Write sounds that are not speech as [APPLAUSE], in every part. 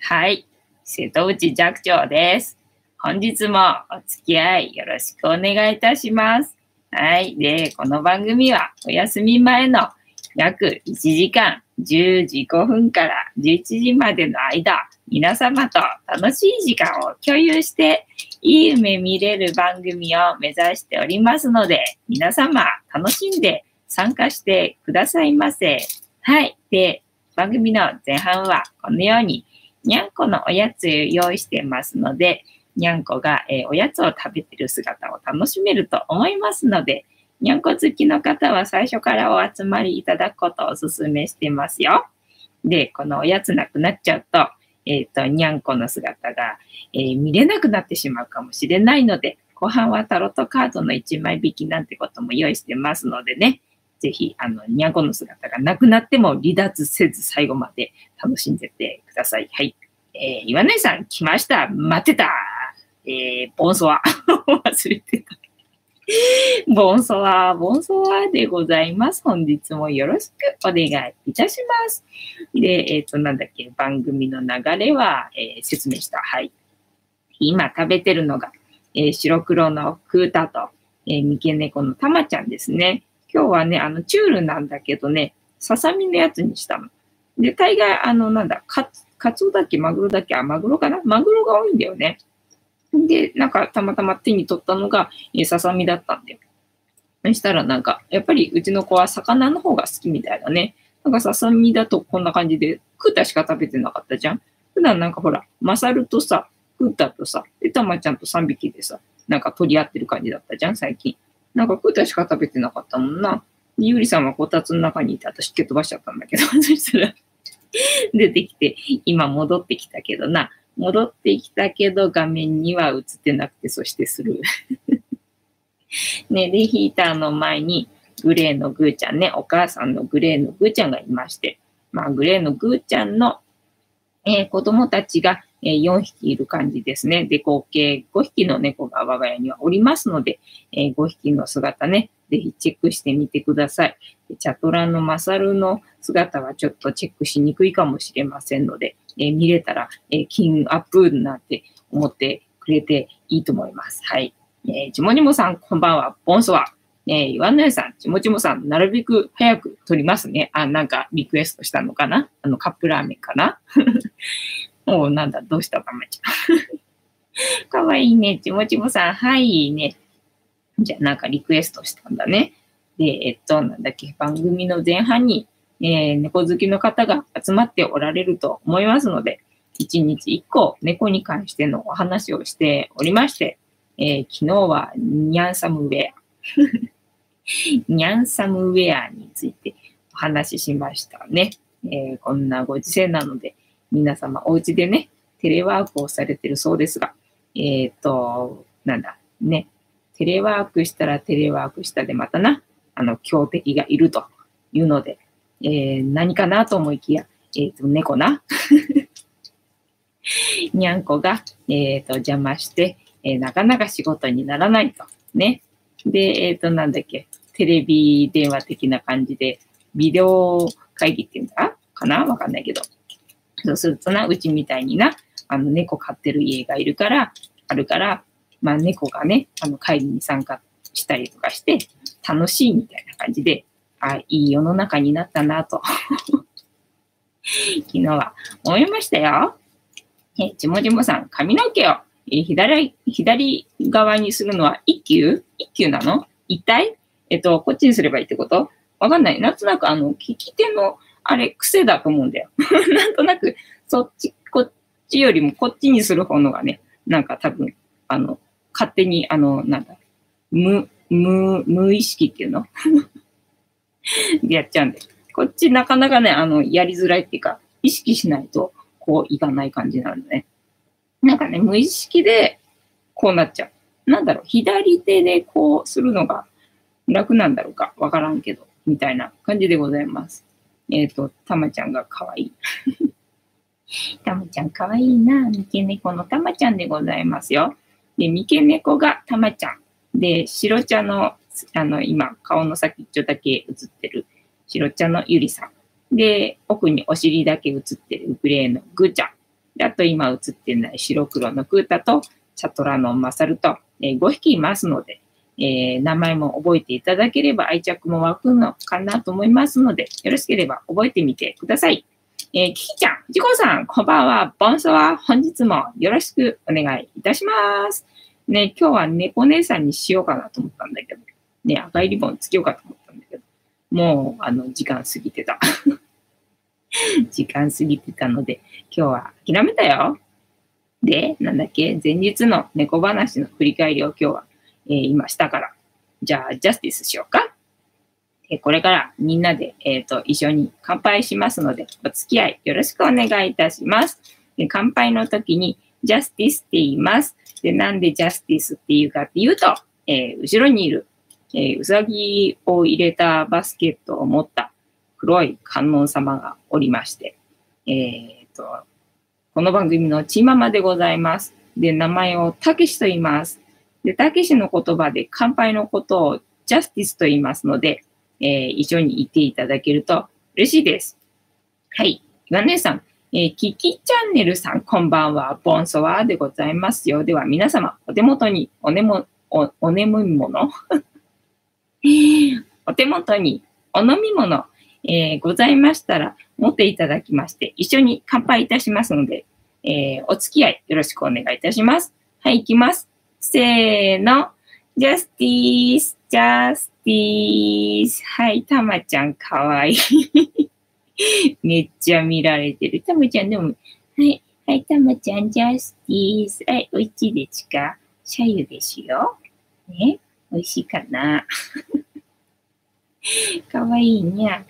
はい。瀬戸内寂聴です。本日もお付き合いよろしくお願いいたします。はい。で、この番組はお休み前の約1時間10時5分から11時までの間、皆様と楽しい時間を共有して、いい夢見れる番組を目指しておりますので、皆様楽しんで参加してくださいませ。はい。で、番組の前半はこのようににゃんこのおやつ用意してますので、にゃんこが、え、おやつを食べてる姿を楽しめると思いますので、にゃんこ好きの方は最初からお集まりいただくことをお勧めしてますよ。で、このおやつなくなっちゃうと、えっ、ー、と、にゃんこの姿が、えー、見れなくなってしまうかもしれないので、後半はタロットカードの1枚引きなんてことも用意してますのでね、ぜひ、あの、にゃんこの姿がなくなっても離脱せず最後まで楽しんでってください。はい。えー、岩根さん来ました。待ってた。えー、ボンソワ。[LAUGHS] 忘れてた。ボンソワ、ボンソワでございます。本日もよろしくお願いいたします。で、えっ、ー、と、なんだっけ、番組の流れは、えー、説明した。はい。今食べてるのが、えー、白黒のクータと、えー、三毛猫のたまちゃんですね。今日はね、あの、チュールなんだけどね、ささみのやつにしたの。で、大概、あの、なんだ、カツ、カツオだっけ、マグロだっけ、あ、マグロかな？マグロが多いんだよね。で、なんか、たまたま手に取ったのが、えささみだったんだよ。そしたら、なんか、やっぱりうちの子は魚の方が好きみたいだね。なんか、ささみだとこんな感じで、クータしか食べてなかったじゃん。普段なんかほら、マサルとさ、クータとさ、で、たまちゃんと3匹でさ、なんか取り合ってる感じだったじゃん、最近。なんかクータしか食べてなかったもんな。ゆうりさんはこたつの中にいて、私蹴飛ばしちゃったんだけど、[LAUGHS] そしたら [LAUGHS] 出てきて、今戻ってきたけどな。戻ってきたけど、画面には映ってなくて、そしてする。[LAUGHS] ね、で、ヒーターの前に、グレーのグーちゃんね、お母さんのグレーのグーちゃんがいまして、まあ、グレーのグーちゃんの、えー、子供たちが、え、4匹いる感じですね。で、合計5匹の猫が我が家にはおりますので、え、5匹の姿ね、ぜひチェックしてみてください。チャトラのマサルの姿はちょっとチェックしにくいかもしれませんので、見れたら、えー、金アップなんて思ってくれていいと思います。はい。えー、ちもにもさん、こんばんは。ボンソワ。えー、岩根さん、ちもちもさん、なるべく早く撮りますね。あ、なんかリクエストしたのかな？あの、カップラーメンかな？[LAUGHS] もうなんだ、どうしたかまちゃん。[LAUGHS] かわいいね。ちもちもさん、はいね。じゃあなんかリクエストしたんだね。で、えっと、なんだっけ、番組の前半に、えー、猫好きの方が集まっておられると思いますので、1日1個猫に関してのお話をしておりまして、えー、昨日はニャンサムウェア。[LAUGHS] ニャンサムウェアについてお話ししましたね。えー、こんなご時世なので、皆様お家でね、テレワークをされてるそうですが、えっ、ー、と、なんだ、ね、テレワークしたらテレワークしたでまたな、あの、強敵がいるというので、えー、何かなと思いきや、えっ、ー、と、猫な。[LAUGHS] にゃんこが、えっ、ー、と、邪魔して、えなかなか仕事にならないと。ね。で、えっ、と、なんだっけ、テレビ電話的な感じで、ビデオ会議っていうんだかな？わかんないけど。そうするとな、うちみたいにな、あの、猫飼ってる家がいるから、あるから、まあ、猫がね、あの、会議に参加したりとかして、楽しいみたいな感じで、あ、いい世の中になったなと。[LAUGHS] 昨日は思いましたよ。え、ちもちもさん、髪の毛を、左、左側にするのは一級一級なの？一体？えっと、こっちにすればいいってこと？わかんない。なんとなく、あの、聞き手の、あれ、癖だと思うんだよ。[LAUGHS] なんとなく、そっち、こっちよりもこっちにする方のがね、なんか多分、あの、勝手に、あの、なんだ、無、無、無意識っていうの？[LAUGHS] でやっちゃうんで。こっちなかなかね、あの、やりづらいっていうか、意識しないと、こういかない感じなんだね。なんかね、無意識で、こうなっちゃう。なんだろう、左手でこうするのが楽なんだろうか、わからんけど、みたいな感じでございます。えっ、ー、と、たまちゃんがかわいい。[LAUGHS] たまちゃんかわいな。三毛猫のたまちゃんでございますよ。で、三毛猫がたまちゃん。で、白茶の、あの、今、顔の先っちょだけ映ってる白茶のゆりさん。で、奥にお尻だけ映ってるグレーのグーちゃん。であと今映ってない白黒のクータと、チャトラのマサルと、えー、5匹いますので、えー、名前も覚えていただければ愛着も湧くのかなと思いますので、よろしければ覚えてみてください。えー、キキちゃん、ジコさん、こんばんは。ボンソワ、本日もよろしくお願いいたします。ね、今日は猫姉さんにしようかなと思ったんだけど、ね、赤いリボンつけようかと思ったんだけど、もう、あの、時間過ぎてた。[LAUGHS] 時間過ぎてたので、今日は諦めたよ。で、なんだっけ、前日の猫話の振り返りを今日は、えー、今したから、じゃあ、ジャスティスしようか。えこれからみんなで、えーと、一緒に乾杯しますので、お付き合いよろしくお願いいたします。で乾杯の時に、ジャスティスって言います。で、なんでジャスティスって言うかっていうと、えー、後ろにいる、えー、うさぎを入れたバスケットを持った黒い観音様がおりまして、えー、と、この番組のチーママでございます。で、名前をたけしと言います。で、たけしの言葉で乾杯のことをジャスティスと言いますので、えー、一緒に言っていただけると嬉しいです。はい。岩根さん、えー、キキチャンネルさん、こんばんは。ボンソワでございますよ。では、皆様、お手元におねも、お、お眠いもの [LAUGHS] お手元にお飲み物、えー、ございましたら、持っていただきまして、一緒に乾杯いたしますので、えー、お付き合いよろしくお願いいたします。はい、いきます。せーの。ジャスティース、ジャスティース。はい、たまちゃんかわいい。[LAUGHS] めっちゃ見られてる。たまちゃんでも、はい、はい、たまちゃん、ジャスティース。はい、おいちですか？シャユですよ。ね、おいしいかな？かわいいにゃ。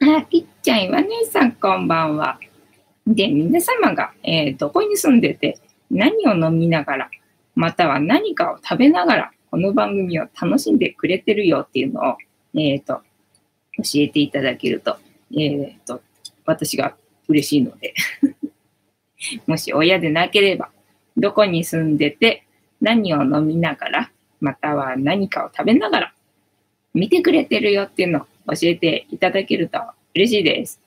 あ、きっちゃん、岩姉さん、こんばんは。で、皆様が、えー、どこに住んでて、何を飲みながら、または何かを食べながら、この番組を楽しんでくれてるよっていうのを、えっ、ー、と、教えていただけると、えっ、ー、と、私が嬉しいので [LAUGHS] もし親でなければ、どこに住んでて、何を飲みながら、または何かを食べながら、見てくれてるよっていうのを教えていただけると嬉しいです。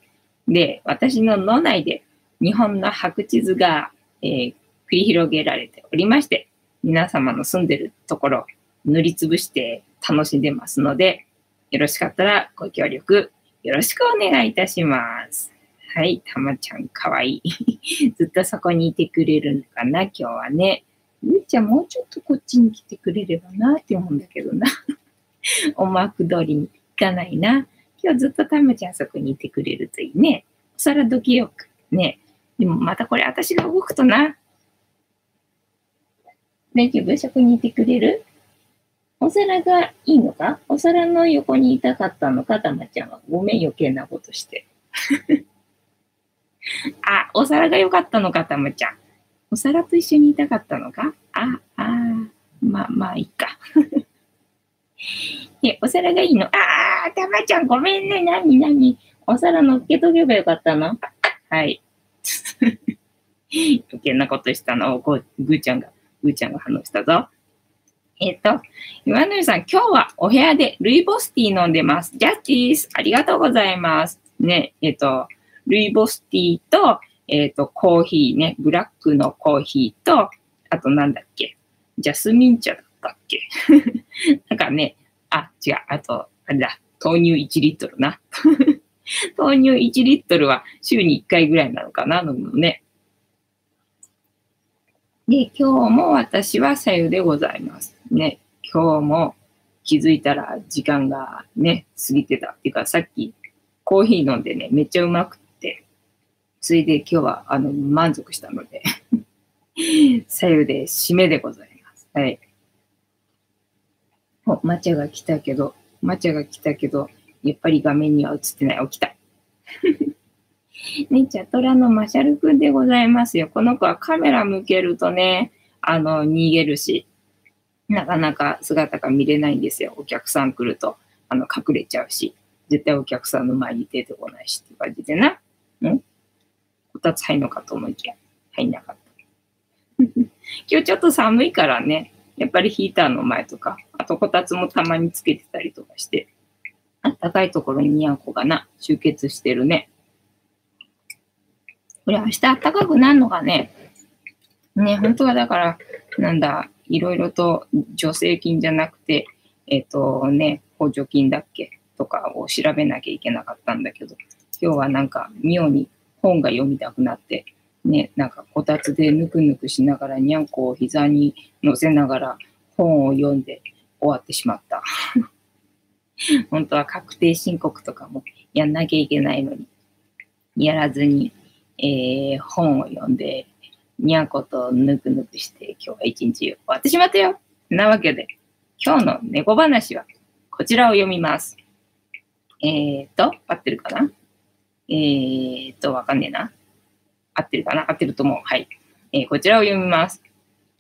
で、私の脳内で日本の白地図が、えー、繰り広げられておりまして、皆様の住んでるところ、塗りつぶして楽しんでますので、よろしかったらご協力よろしくお願いいたします。はい、たまちゃんかわいい。[LAUGHS] ずっとそこにいてくれるのかな、今日はね。ゆいちゃんもうちょっとこっちに来てくれればなって思うんだけどな。[LAUGHS] 思惑通りにいかないな。今日ずっとたまちゃんそこにいてくれるといいね。お皿どきよく。ね。でもまたこれ私が動くとな。大丈夫？そこにいてくれる？お皿がいいのか？お皿の横にいたかったのかたまちゃんは。ごめん余計なことして。[LAUGHS] あ、お皿が良かったのかたまちゃん。お皿と一緒にいたかったのか？あ、あ、まあまあいいか。[LAUGHS] え、お皿がいいの？ああ、たまちゃんごめんね。なになにお皿乗っけとけばよかったの？はい。[LAUGHS] 余計なことしたのをぐーちゃんが、ぐーちゃんが反応したぞ。えっ、と、岩野さん、今日はお部屋でルイボスティー飲んでます。ジャスティース、ありがとうございます。ね、えっ、と、ルイボスティーと、えっ、と、コーヒーね、ブラックのコーヒーと、あとなんだっけ、ジャスミン茶だったっけ？[LAUGHS] なんかね、あ、違う、あと、あれだ、豆乳1リットルな。[LAUGHS] 豆乳1リットルは週に1回ぐらいなのかな、飲むのね。で、今日も私はさゆでございます。ね、今日も気づいたら時間がね、過ぎてた。っていうかさっきコーヒー飲んでね、めっちゃうまくって、ついで今日はあの満足したので [LAUGHS] さゆで締めでございます。はい。お、抹茶が来たけど、抹茶が来たけど、やっぱり画面には映ってない。起きた。ね、チャトラのマシャルくんでございますよ。この子はカメラ向けるとね、あの、逃げるし、なかなか姿が見れないんですよ。お客さん来ると、あの、隠れちゃうし、絶対お客さんの前に出てこないしって感じでな。ん？こたつ入んのかと思いきや、入んなかった。[LAUGHS] 今日ちょっと寒いからね、やっぱりヒーターの前とか、あとこたつもたまにつけてたりとかして、暖高いところににゃんこがな、集結してるね。これ明日暖かくなるのかね？ね、本当はだから、なんだ、いろいろと助成金じゃなくて、えっ、ー、とね、補助金だっけとかを調べなきゃいけなかったんだけど、今日はなんか妙に本が読みたくなって、ね、なんかこたつでぬくぬくしながらにゃんこを膝に乗せながら本を読んで終わってしまった。[LAUGHS] 本当は確定申告とかもやんなきゃいけないのに、やらずに、えー、本を読んで、にゃんことぬくぬくして、今日は一日終わってしまったよ。なわけで、今日の猫話はこちらを読みます。えーと、合ってるかな？えーと、わかんねえな。合ってるかな？合ってると思う。はい。えー、こちらを読みます。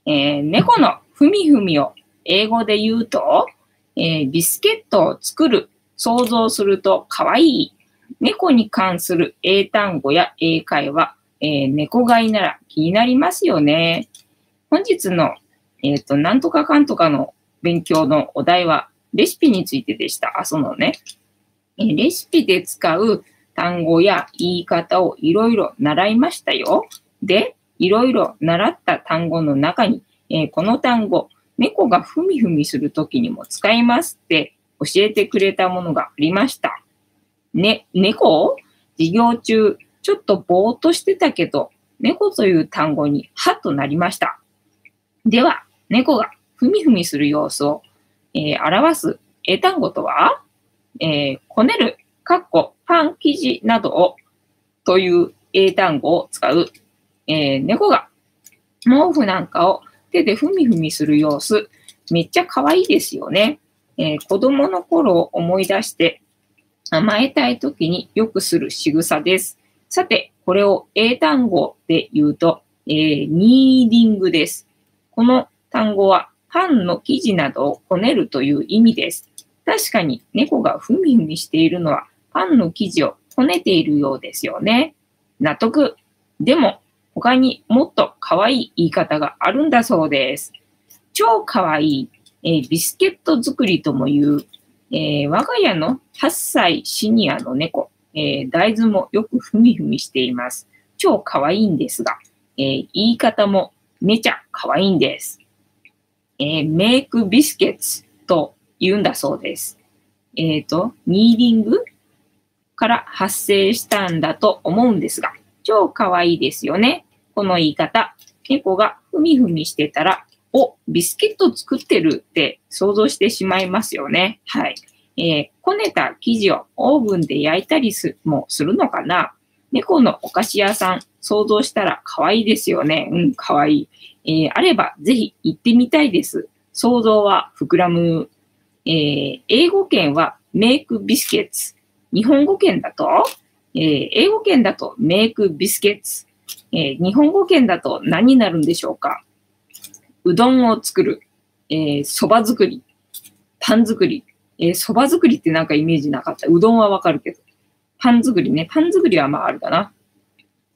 えー、猫のふみふみを英語で言うと、えー、ビスケットを作る、想像するとかわいい。猫に関する英単語や英会話、えー、猫飼いなら気になりますよね。本日の、えっ、ー、と、なんとかかんとかの勉強のお題は、レシピについてでした。あ、そのね、えー、レシピで使う単語や言い方をいろいろ習いましたよ。で、いろいろ習った単語の中に、えー、この単語、猫がふみふみするときにも使いますって教えてくれたものがありました。ね、猫？授業中、ちょっとぼーっとしてたけど、猫という単語にハッとなりました。では、猫がふみふみする様子を、えー、表す英単語とは、えー、こねる、かっこ、パン生地などを、という英単語を使う、えー、猫が毛布なんかを手でふみふみする様子、めっちゃ可愛いですよね。えー、子供の頃を思い出して甘えたい時によくする仕草です。さて、これを英単語で言うと、えー、ニーディングです。この単語はパンの生地などをこねるという意味です。確かに猫がふみふみしているのはパンの生地をこねているようですよね。納得。でも、他にもっと可愛い言い方があるんだそうです。超可愛い、えー、ビスケット作りとも言う、えー、我が家の8歳シニアの猫、えー、大豆もよくふみふみしています。超可愛いんですが、え言い方もめちゃ可愛いんです。えメイクビスケッツと言うんだそうです。えっ、と、ニーディングから発生したんだと思うんですが、超可愛いですよね。この言い方。猫がふみふみしてたら、お、ビスケット作ってるって想像してしまいますよね。はい。えー、こねた生地をオーブンで焼いたりすもするのかな？猫のお菓子屋さん、想像したら可愛いですよね。うん、可愛い。えー、あればぜひ行ってみたいです。想像は膨らむ。えー、英語圏はメイクビスケッツ。日本語圏だと？えー、英語圏だとメイクビスケッツ。えー、日本語圏だと何になるんでしょうか？うどんを作る。えー、蕎麦作り。パン作り。えー、蕎麦作りってなんかイメージなかった。うどんはわかるけど。パン作りね。パン作りはまああるかな。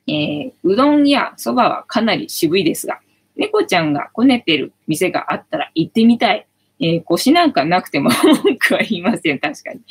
えー、うどんや蕎麦はかなり渋いですが、猫ちゃんがこねてる店があったら行ってみたい。えー、腰なんかなくても文句は言いません、確かに。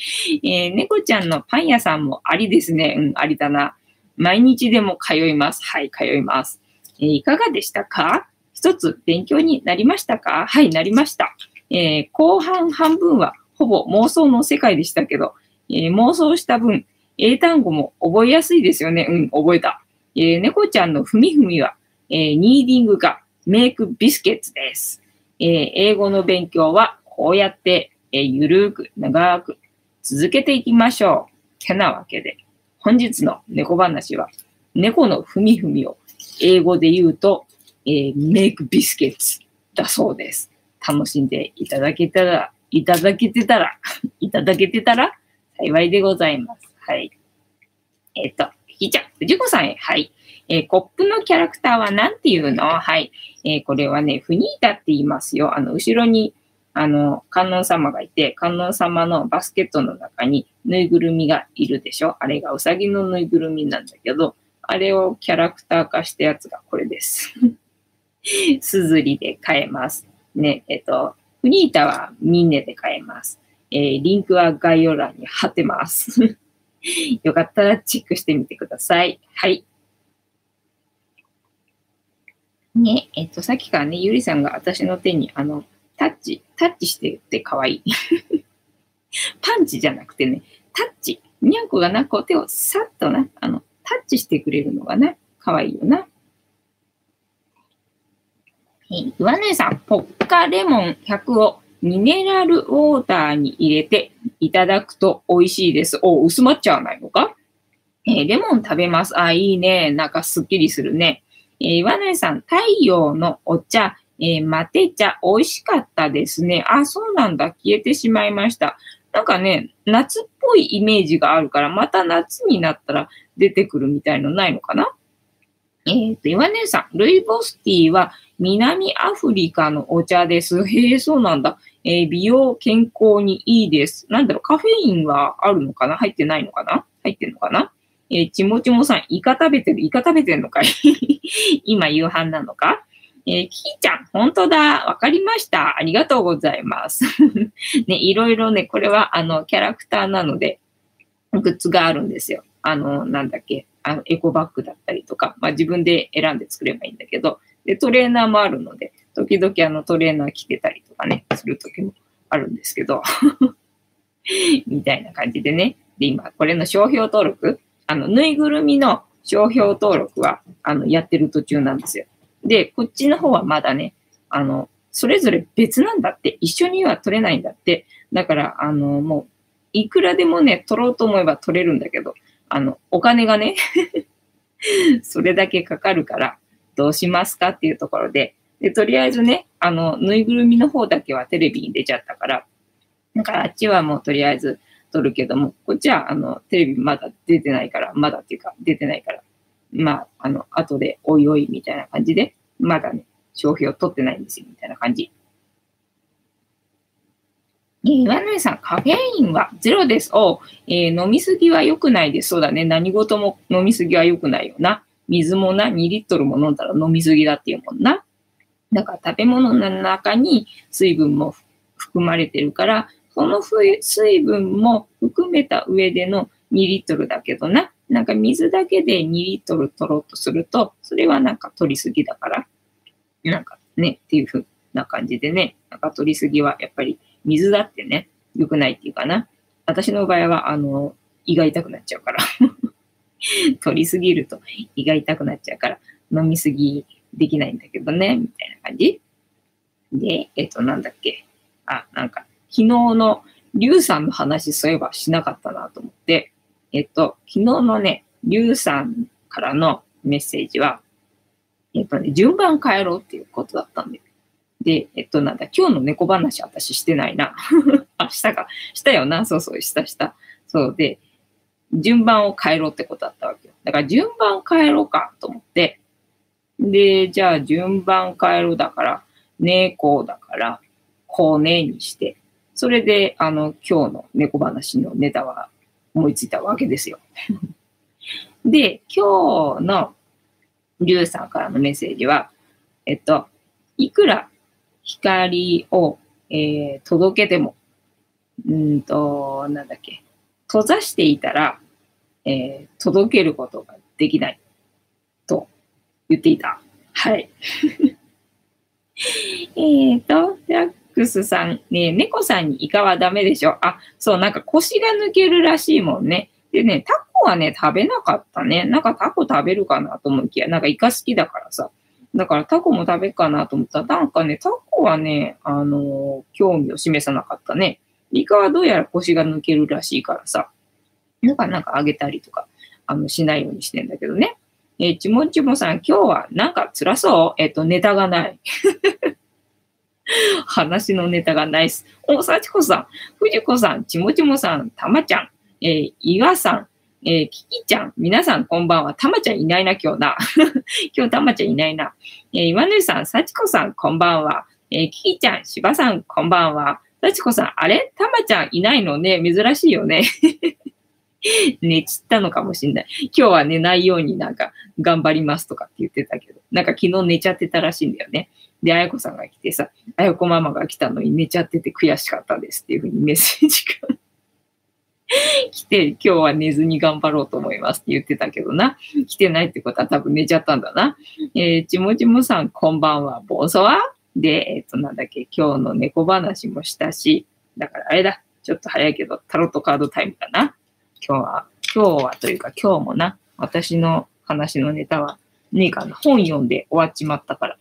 えー、猫ちゃんのパン屋さんもありですね。うん、ありだな。毎日でも通います。はい、通います。えー、いかがでしたか？一つ勉強になりましたか？はい、なりました。えー、後半半分はほぼ妄想の世界でしたけど、えー、妄想した分、英単語も覚えやすいですよね。うん、覚えた。えー、猫ちゃんのふみふみは、えー、ニーディングがメイクビスケッツです。えー、英語の勉強はこうやって、えー、ゆるく長く続けていきましょう。てなわけで、本日の猫話は、猫のふみふみを英語で言うと、えー、メイクビスケッツだそうです。楽しんでいただけたら、いただけてたら、[LAUGHS] いただけてたら幸いでございます。はい。えっ、ー、と、ひーちゃん、藤子さんへ、はい。えー、コップのキャラクターは何て言うの？はい。えー、これはね、フニータって言いますよ。あの、後ろに、あの、観音様がいて、観音様のバスケットの中にぬいぐるみがいるでしょ？あれがうさぎのぬいぐるみなんだけど、あれをキャラクター化したやつがこれです。[LAUGHS] すずりで買えます。ね、えっと、フニータはミンネで買えます。えー、リンクは概要欄に貼ってます。[LAUGHS] よかったらチェックしてみてください。はい。ね、えっと、さっきからね、ゆりさんが私の手に、あの、タッチ、タッチしてって可愛い。[LAUGHS] パンチじゃなくてね、タッチ。にゃんこがな、こう手をさっとな、あの、タッチしてくれるのがね、可愛いよな。え、岩根さん、ポッカレモン100をミネラルウォーターに入れていただくと美味しいです。お、薄まっちゃわないのか？えー、レモン食べます。あ、いいね。なんかすっきりするね。えー、岩根さん、太陽のお茶、えー、マテ茶、美味しかったですね。あ、そうなんだ。消えてしまいました。なんかね、夏っぽいイメージがあるから、また夏になったら出てくるみたいのないのかな？えっ、ー、と、岩根さん、ルイボスティーは南アフリカのお茶です。[LAUGHS] へえ、そうなんだ。えー、美容、健康にいいです。なんだろう、カフェインはあるのかな？入ってないのかな？入ってんのかな？えー、ちもちもさん、イカ食べてる？イカ食べてんのかい？[LAUGHS] 今夕飯なのか？えー、キーちゃん、本当だ。わかりました。ありがとうございます。[LAUGHS] ね、いろいろね、これはあの、キャラクターなので、グッズがあるんですよ。あの、なんだっけ、あの、エコバッグだったりとか、まあ自分で選んで作ればいいんだけど、で、トレーナーもあるので、時々あのトレーナー着てたりとかね、する時もあるんですけど、[LAUGHS] みたいな感じでね。で、今、これの商標登録、あの、ぬいぐるみの商標登録は、あの、やってる途中なんですよ。で、こっちの方はまだね、あの、それぞれ別なんだって、一緒には取れないんだって。だから、あの、もう、いくらでもね、取ろうと思えば取れるんだけど、あの、お金がね [LAUGHS] それだけかかるから、どうしますかっていうところで、で、とりあえずね、あの、ぬいぐるみの方だけはテレビに出ちゃったから、だからあっちはもうとりあえず撮るけども、こっちはあの、テレビまだ出てないから、まだっていうか出てないから、まあ、あの、後でおいおいみたいな感じで、まだね、商標取ってないんですよ、みたいな感じ。えー、岩根さん、カフェインはゼロです。お、えー、飲みすぎは良くないです。そうだね。何事も飲みすぎは良くないよな。水もな、2リットルも飲んだら飲みすぎだっていうもんな。だから食べ物の中に水分も含まれてるから、その水分も含めた上での2リットルだけどな。なんか水だけで2リットル取ろうとすると、それはなんか取りすぎだから、なんかね、っていう風な感じでね、なんか取りすぎはやっぱり水だってね、良くないっていうかな。私の場合は、あの、胃が痛くなっちゃうから [LAUGHS] 取りすぎると胃が痛くなっちゃうから、飲みすぎできないんだけどね、みたいな感じ。で、えっと、なんだっけ。あ、なんか、昨日のリュウさんの話、そういえばしなかったなと思って、えっと、昨日のね、リュウさんからのメッセージは、えっとね、順番変えろっていうことだったんで。で、えっと、なんだ、今日の猫話私してないな。[LAUGHS] あ、したか。したよな。そうそう、したした。そうで、順番を変えろってことだったわけよ。だから順番変えろかと思って、で、じゃあ順番変えろだから、猫だから、こうねにして、それで、あの、今日の猫話のネタは思いついたわけですよ。[LAUGHS] で、今日のリュウさんからのメッセージは、えっと、いくら光を、えー、届けても、うんと、なんだっけ、閉ざしていたら、えー、届けることができないと言っていた。はい。[LAUGHS] えっと、ジャックスさん、ね、猫さんにイカはダメでしょ。あ、そう、なんか腰が抜けるらしいもんね。でね、タコはね、食べなかったね。なんかタコ食べるかなと思いきや、なんかイカ好きだからさ。だからタコも食べるかなと思ったら、なんかね、タコはね、あのー、興味を示さなかったね。イカはどうやら腰が抜けるらしいからさ。なんかなんかあげたりとか、あの、しないようにしてんだけどね。えー、ちもちもさん、今日はなんか辛そう？えっ、ー、と、ネタがない。[LAUGHS] 話のネタがないっす。お、さちこさん、ふじこさん、ちもちもさん、たまちゃん、えー、いわさん、えー、ききちゃん、皆さんこんばんは。たまちゃんいないな、今日な。[LAUGHS] 今日たまちゃんいないな。えー、岩根さん、さちこさん、こんばんは。えー、ききちゃん、しばさん、こんばんは。さちこさん、あれ？たまちゃんいないのね、珍しいよね。[LAUGHS] 寝ちったのかもしんない。今日は寝ないようになんか頑張りますとかって言ってたけど、なんか昨日寝ちゃってたらしいんだよね。で、あやこさんが来てさ、あやこママが来たのに寝ちゃってて悔しかったですっていうふうにメッセージが [LAUGHS] 来て、今日は寝ずに頑張ろうと思いますって言ってたけどな。来てないってことは多分寝ちゃったんだな。えー、ちもちもさん、こんばんは。ボーソワで、えっ、と、なんだっけ、今日の猫話もしたし、だからあれだ。ちょっと早いけど、タロットカードタイムだな。今日は、今日はというか今日もな、私の話のネタは、ねえかな、本読んで終わっちまったから。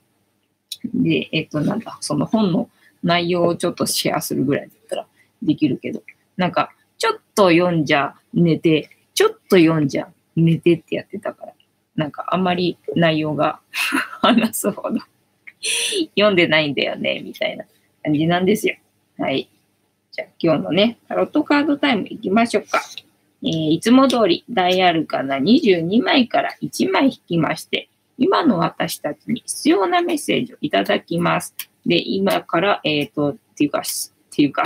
で、えっ、と、なんだ、その本の内容をちょっとシェアするぐらいだったらできるけど、なんか、ちょっと読んじゃ寝て、ちょっと読んじゃ寝てってやってたから、なんかあんまり内容が [LAUGHS] 話すほど [LAUGHS] 読んでないんだよね、みたいな感じなんですよ。はい。じゃあ今日のね、タロットカードタイム行きましょうか。えー、いつも通りダイアルカナ22枚から1枚引きまして、今の私たちに必要なメッセージをいただきます。で、今から、えっ、ー、と、っていうか、っていうか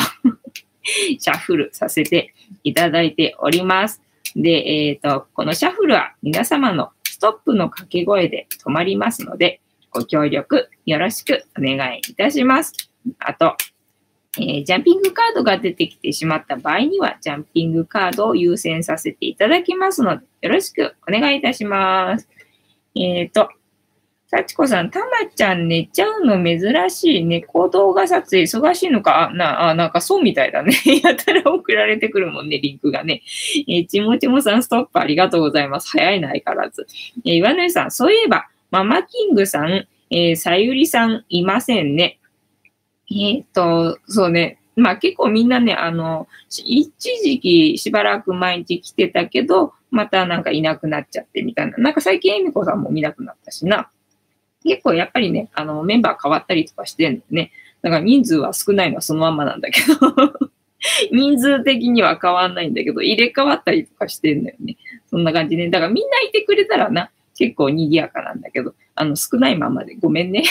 [LAUGHS] シャッフルさせていただいております。で、えっ、ー、と、このシャッフルは皆様のストップの掛け声で止まりますので、ご協力よろしくお願いいたします。あと、えー、ジャンピングカードが出てきてしまった場合には、ジャンピングカードを優先させていただきますので、よろしくお願いいたします。えっ、ー、と、幸子さん、たまちゃん寝ちゃうの珍しい。猫動画撮影忙しいのか？な、あ、なんかそうみたいだね。[LAUGHS] やたら送られてくるもんね、リンクがね。えー、ちもちもさん、ストップありがとうございます。早いな、相変わらず。えー、岩根さん、そういえば、ママキングさん、えー、さゆりさんいませんね。えっ、と、そうね。まあ結構みんなね、あの、一時期しばらく毎日来てたけど、またなんかいなくなっちゃってみたいな。なんか最近エミコさんも見なくなったしな。結構やっぱりね、あの、メンバー変わったりとかしてんのね。だから人数は少ないのはそのまんまなんだけど [LAUGHS] 人数的には変わんないんだけど、入れ替わったりとかしてんだよね。そんな感じね。だからみんないてくれたらな、結構賑やかなんだけど、あの、少ないままでごめんね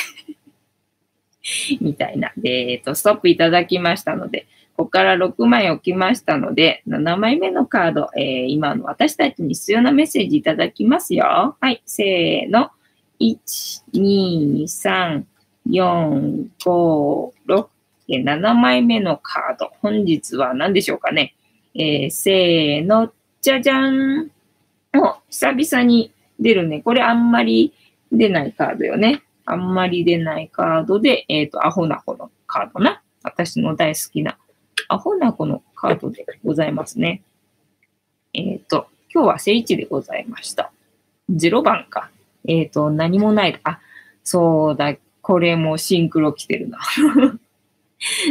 [LAUGHS] みたいな。で、えっと、ストップいただきましたので、ここから6枚置きましたので、7枚目のカード、えー、今の私たちに必要なメッセージいただきますよ。はい、せーの。1、2、3、4、5、6、7枚目のカード。本日は何でしょうかね。えー、せーの、じゃじゃん。お、久々に出るね。これあんまり出ないカードよね。あんまり出ないカードで、えっ、ー、と、アホな子のカードな。私の大好きなアホな子のカードでございますね。えっ、ー、と、今日は正位置でございました。0番か。えっ、ー、と、何もない。あ、そうだ。これもシンクロ来てるな。[LAUGHS]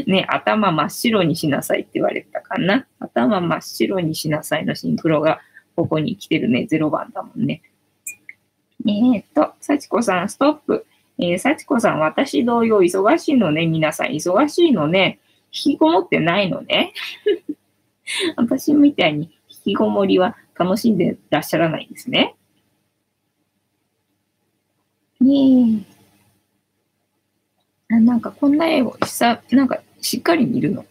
ね、頭真っ白にしなさいって言われたかな。頭真っ白にしなさいのシンクロがここに来てるね。0番だもんね。えっ、と、幸子さん、ストップ。えー、幸子さん、私同様忙しいのね。皆さん、忙しいのね。引きこもってないのね。[LAUGHS] 私みたいに引きこもりは楽しんでらっしゃらないんですね。ねえ。なんかこんな絵をさ、なんかしっかり見るの。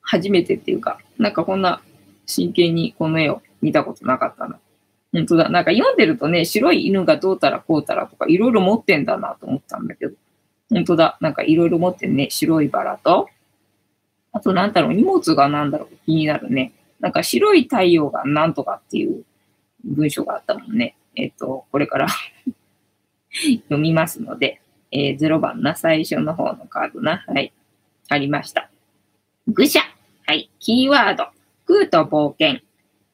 初めてっていうか、なんかこんな真剣にこの絵を見たことなかったな。本当だ。なんか読んでるとね、白い犬がどうたらこうたらとかいろいろ持ってんだなと思ったんだけど。本当だ。なんかいろいろ持ってんね。白いバラと。あとなんだろう、荷物がなんだろう、気になるね。なんか白い太陽がなんとかっていう文章があったもんね。えっ、と、これから [LAUGHS] 読みますので、えー、0番な、最初の方のカードな。はい。ありました。愚者。はい。キーワード。空と冒険。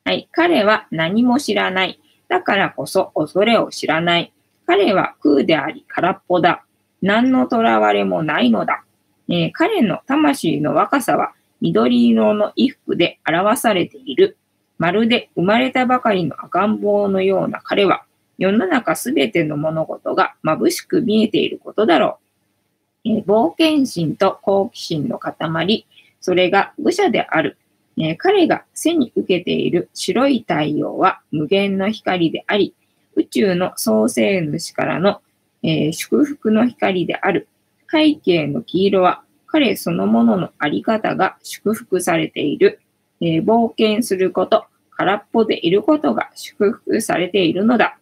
はい。彼は何も知らない。だからこそ恐れを知らない。彼は空であり空っぽだ。何の囚われもないのだ。えー、彼の魂の若さは緑色の衣服で表されている。まるで生まれたばかりの赤ん坊のような彼は世の中すべての物事が眩しく見えていることだろう。えー、冒険心と好奇心の塊、それが愚者である。えー、彼が背に受けている白い太陽は無限の光であり、宇宙の創生主からの、えー、祝福の光である。背景の黄色は彼そのもののあり方が祝福されている。えー、冒険すること、空っぽでいることが祝福されているのだ。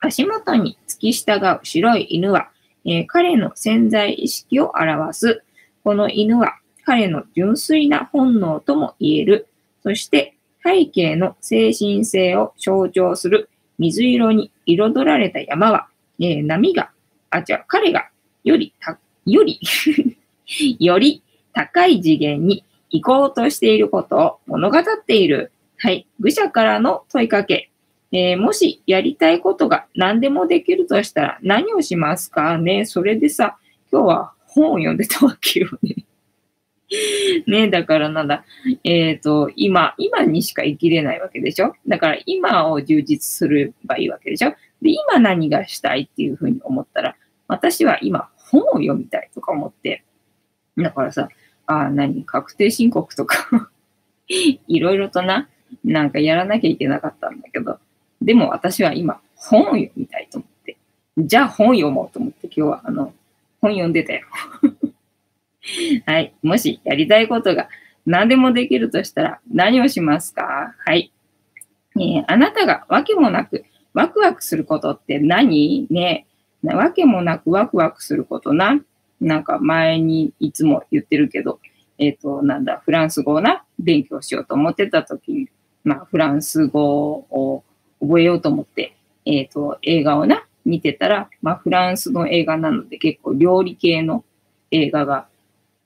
足元に突き従う白い犬は、えー、彼の潜在意識を表す。この犬は彼の純粋な本能とも言える。そして背景の精神性を象徴する水色に彩られた山は、えー、波が、あ、違う、彼がよりた、より [LAUGHS] より高い次元に行こうとしていることを物語っている。はい。愚者からの問いかけ。えー、もしやりたいことが何でもできるとしたら何をしますかねそれでさ、今日は本を読んでたわけよね。[LAUGHS] ねだからなんだ、えっ、ー、と、今、今にしか生きれないわけでしょ？だから今を充実すればいいわけでしょ？で、今何がしたいっていうふうに思ったら、私は今本を読みたいとか思って、だからさ、あ、何、確定申告とか。[LAUGHS] いろいろとな、なんかやらなきゃいけなかったんだけど、でも私は今本を読みたいと思って、じゃあ本読もうと思って今日はあの、本読んでたよ。[LAUGHS] はい。もしやりたいことが何でもできるとしたら何をしますか？はい。えー、あなたがわけもなくワクワクすることって何？ねわけもなくワクワクすることな。なんか前にいつも言ってるけど、えっ、ー、と、なんだ、フランス語をな、勉強しようと思ってた時に、まあ、フランス語を覚えようと思って、えっ、ー、と、映画をな、見てたら、まあ、フランスの映画なので結構料理系の映画が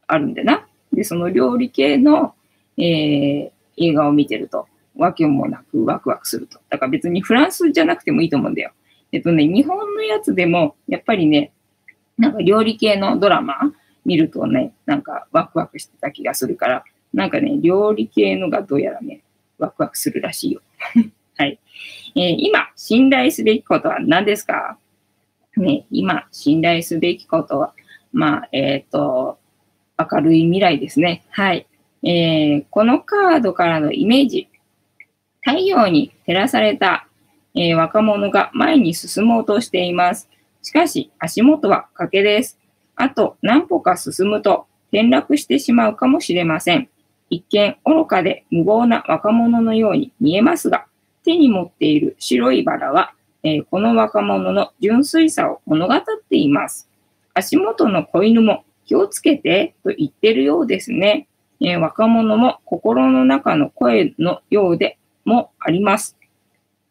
あるんでな。で、その料理系の、えー、映画を見てると、わけもなくワクワクすると。だから別にフランスじゃなくてもいいと思うんだよ。えっとね、日本のやつでも、やっぱりね、なんか料理系のドラマ見るとね、なんかワクワクしてた気がするから、なんかね、料理系のがどうやらね、ワクワクするらしいよ。[LAUGHS] はい。えー、今、信頼すべきことは何ですか？ね、今、信頼すべきことは、まあ、えっ、ー、と、明るい未来ですね。はい。えー、このカードからのイメージ。太陽に照らされた、えー、若者が前に進もうとしています。しかし、足元は賭けです。あと何歩か進むと転落してしまうかもしれません。一見愚かで無謀な若者のように見えますが、手に持っている白いバラは、えー、この若者の純粋さを物語っています。足元の子犬も気をつけてと言ってるようですね。えー、若者も心の中の声のようでもあります。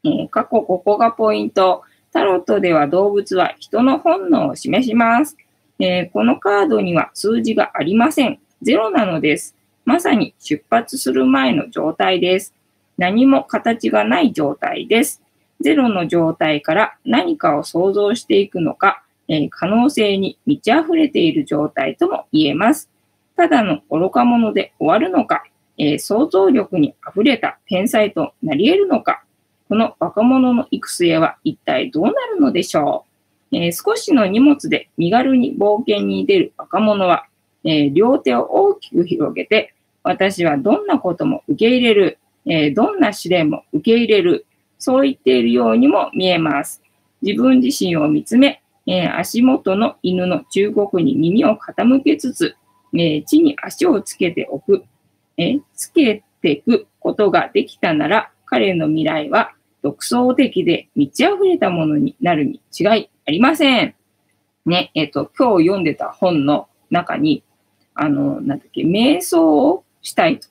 えー、過去ここがポイント。タロットでは動物は人の本能を示します。えー、このカードには数字がありません。ゼロなのです。まさに出発する前の状態です。何も形がない状態です。ゼロの状態から何かを想像していくのか、え、可能性に満ち溢れている状態とも言えます。ただの愚か者で終わるのか、え、想像力に溢れた天才となり得るのか、この若者の行く末は一体どうなるのでしょう、えー、少しの荷物で身軽に冒険に出る若者は、え両手を大きく広げて、私はどんなことも受け入れる、えどんな試練も受け入れる、そう言っているようにも見えます。自分自身を見つめ、えー、足元の犬の忠告に耳を傾けつつ、えー、地に足をつけておく、えー、つけていくことができたなら、彼の未来は独創的で満ち溢れたものになるに違いありません。ね、えっ、と、今日読んでた本の中に、あの、なんだっけ、瞑想をしたいと。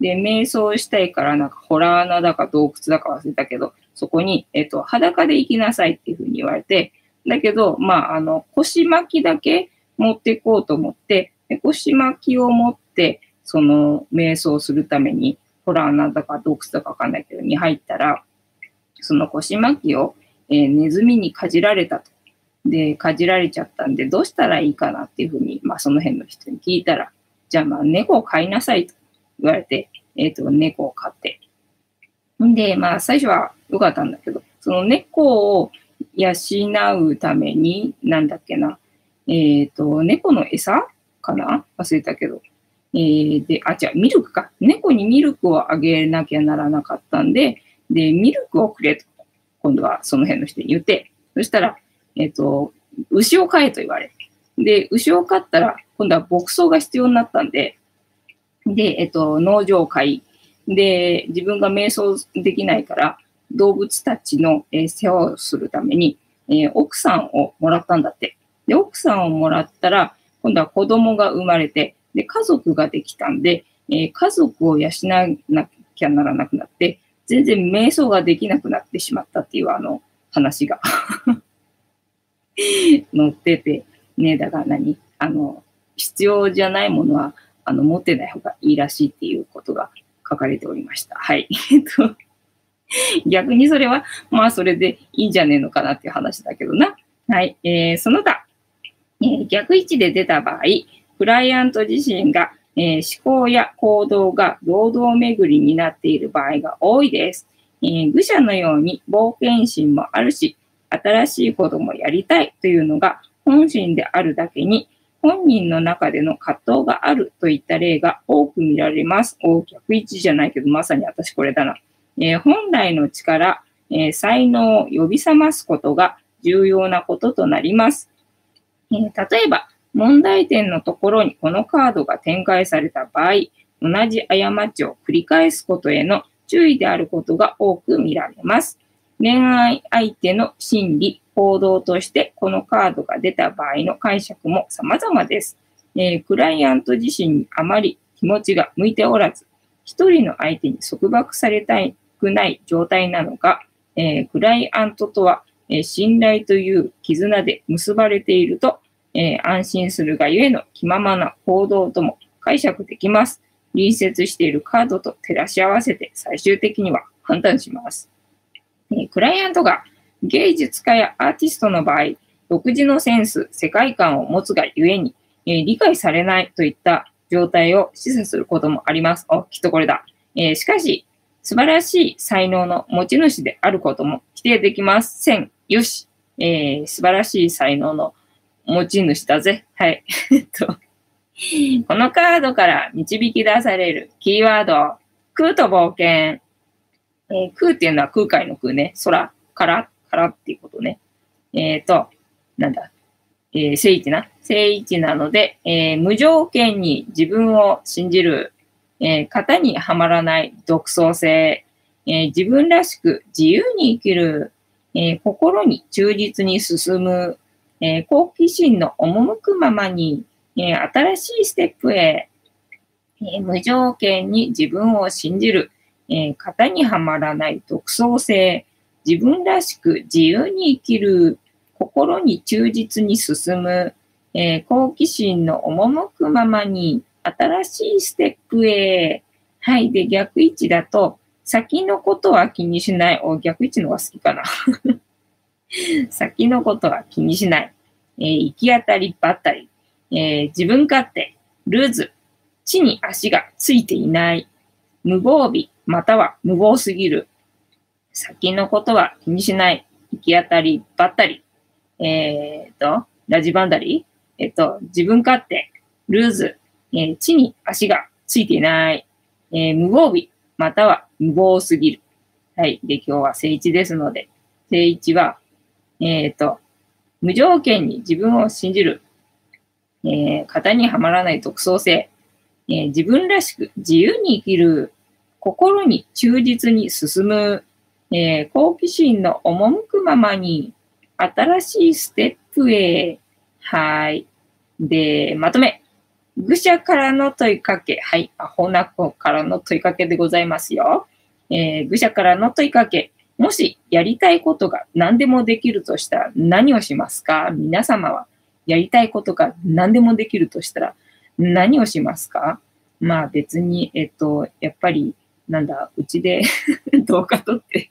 で、瞑想したいから、なんか、ホラー穴だか洞窟だか忘れたけど、そこに、えっ、と、裸で行きなさいっていうふうに言われて、だけど、まあ、あの、腰巻きだけ持っていこうと思って、腰巻きを持って、その、瞑想するために、ホラーなんだか洞窟だかわかんないけど、に入ったら、その腰巻きを、えー、ネズミにかじられたと。で、かじられちゃったんで、どうしたらいいかなっていうふうに、まあ、その辺の人に聞いたら、じゃあ、まあ、猫を飼いなさいと言われて、えっ、ー、と、猫を飼って。んで、まあ、最初は良かったんだけど、その猫を養うために、なんだっけな、えっ、ー、と、猫の餌かな？忘れたけど。えー、で、あ、じゃ、ミルクか。猫にミルクをあげなきゃならなかったんで、で、ミルクをくれと、今度はその辺の人に言って、そしたら、えっ、ー、と、牛を飼えと言われ。で、牛を飼ったら、今度は牧草が必要になったんで、で、えっ、ー、と、農場を買い、で、自分が瞑想できないから、動物たちの、えー、世話をするために、えー、奥さんをもらったんだって。で、奥さんをもらったら、今度は子供が生まれて、で、家族ができたんで、えー、家族を養わなきゃならなくなって、全然瞑想ができなくなってしまったっていうあの話が [LAUGHS] 載ってて、ね、だから何？あの、必要じゃないものは、あの、持ってない方がいいらしいっていうことが書かれておりました。はい。えっと、[LAUGHS] 逆にそれは、まあそれでいいんじゃねえのかなっていう話だけどな。はい。えー、その他、えー、逆位置で出た場合、クライアント自身が、えー、思考や行動が堂々巡りになっている場合が多いです。えー、愚者のように冒険心もあるし、新しいこともやりたいというのが本心であるだけに、本人の中での葛藤があるといった例が多く見られます。お逆位置じゃないけど、まさに私これだな。えー、本来の力、えー、才能を呼び覚ますことが重要なこととなります。えー、例えば、問題点のところにこのカードが展開された場合、同じ過ちを繰り返すことへの注意であることが多く見られます。恋愛相手の心理、行動としてこのカードが出た場合の解釈も様々です。えー、クライアント自身にあまり気持ちが向いておらず、一人の相手に束縛されたいくない状態なのか、えー、クライアントとは、えー、信頼という絆で結ばれていると、え安心するがゆえの気ままな行動とも解釈できます。隣接しているカードと照らし合わせて最終的には判断します。えクライアントが芸術家やアーティストの場合、独自のセンス、世界観を持つがゆえに、え理解されないといった状態を示唆することもあります。お、きっとこれだ。えしかし、素晴らしい才能の持ち主であることも否定できません。よし。えー、素晴らしい才能の持ち主だぜ。はい。[LAUGHS] えっと、このカードから導き出されるキーワード、空と冒険。えー、空っていうのは空海の空ね。空から、からっていうことね。えっ、ー、と、なんだ。えー、聖一な。聖一なので、えー、無条件に自分を信じる、えー、型にはまらない独創性、えー、自分らしく自由に生きる、えー、心に忠実に進む、えー、好奇心の赴くままに、えー、新しいステップへ、えー、無条件に自分を信じる、えー、型にはまらない独創性、自分らしく自由に生きる、心に忠実に進む、えー、好奇心の赴くままに新しいステップへ、はい。で、逆位置だと、先のことは気にしない。お、逆位置の方が好きかな。[LAUGHS] 先のことは気にしない。えー、行き当たりばったり。えー、自分勝手、ルーズ、地に足がついていない。無防備、または無謀すぎる。先のことは気にしない。行き当たりばったり。えー、と、ラジバンダリー？えっ、と、自分勝手、ルーズ、えー、地に足がついていない。えー、無防備、または無謀すぎる。はい。で、今日は聖一ですので、聖一は、えっ、と、無条件に自分を信じる。えー、型にはまらない独創性。えー、自分らしく自由に生きる。心に忠実に進む。えー、好奇心の赴くままに、新しいステップへ。はい。で、まとめ。愚者からの問いかけ。はい。アホな子からの問いかけでございますよ。えー、愚者からの問いかけ。もしやりたいことが何でもできるとしたら何をしますか？皆様はやりたいことが何でもできるとしたら何をしますか？まあ別に、えっと、やっぱり、なんだ、うちで [LAUGHS] 動画撮って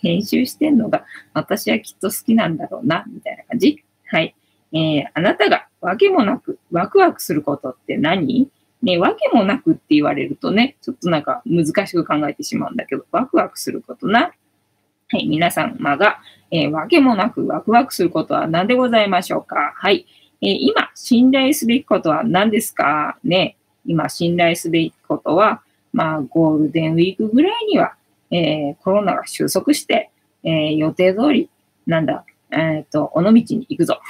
編集してんのが私はきっと好きなんだろうな、みたいな感じ。はい。えー、あなたがわけもなくワクワクすることって何？ね、わけもなくって言われるとね、ちょっとなんか難しく考えてしまうんだけど、ワクワクすることな。はい、皆様が、えー、わけもなくワクワクすることは何でございましょうか？はい。えー、今、信頼すべきことは何ですか？ね今、信頼すべきことは、まあ、ゴールデンウィークぐらいには、えー、コロナが収束して、えー、予定通り、なんだ、えっ、と、尾道に行くぞ。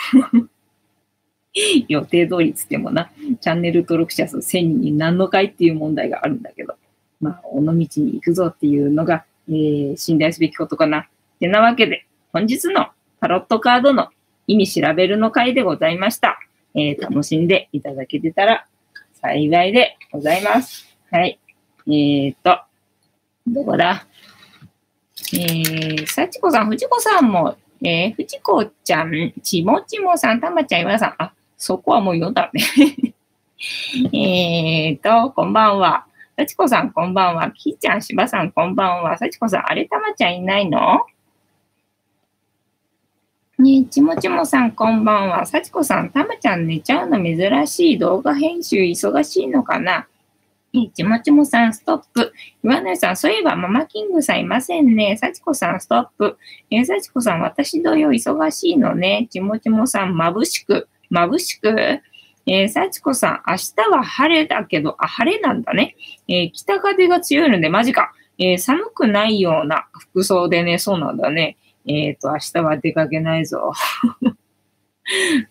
[LAUGHS] 予定通りつってもな、チャンネル登録者数1000人何の回っていう問題があるんだけど。まあ、尾道に行くぞっていうのが、えー、信頼すべきことかな。てなわけで、本日のタロットカードの意味調べるの回でございました。えー、楽しんでいただけてたら幸いでございます。はい。えー、っと、どこだ？えー、幸子さん、藤子さんも、えー、藤子ちゃん、ちもちもさん、たまちゃん、岩さん、あ、そこはもう読んだね。[LAUGHS] えっと、こんばんは。幸子さん、こんばんは。きーちゃん、しばさん、こんばんは。幸子さん、あれ、たまちゃんいないの？ねえ、ちもちもさん、こんばんは。幸子さん、たまちゃん寝ちゃうの珍しい。動画編集忙しいのかな？え、ちもちもさん、ストップ。岩根さん、そういえばママキングさんいませんね。幸子さん、ストップ。え、幸子さん、私同様忙しいのね。ちもちもさん、眩しく。眩しく。えー、幸子さん、明日は晴れだけど、あ、晴れなんだね。えー、北風が強いので、マジか。えー、寒くないような服装でね、そうなんだね。えっ、ー、と、明日は出かけないぞ。[LAUGHS]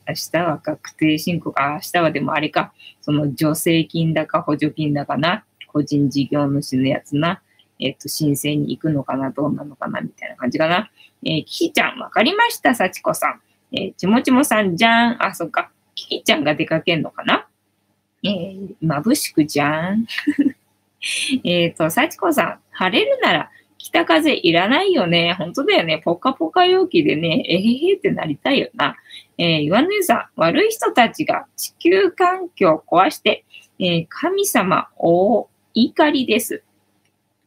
明日は確定申告、あ、明日はでもあれか、その助成金だか補助金だかな、個人事業主のやつな、えっ、ー、と、申請に行くのかな、どうなのかな、みたいな感じかな。えー、キキちゃん、わかりました、幸子さん。えー、ちもちもさん、じゃん。あ、そっか。キキちゃんが出かけんのかな？えー、眩しくじゃん。[LAUGHS] えっと、幸子さん、晴れるなら北風いらないよね。本当だよね。ポカポカ陽気でね、えへへってなりたいよな。えー、岩根さん、悪い人たちが地球環境を壊して、えー、神様大怒りです。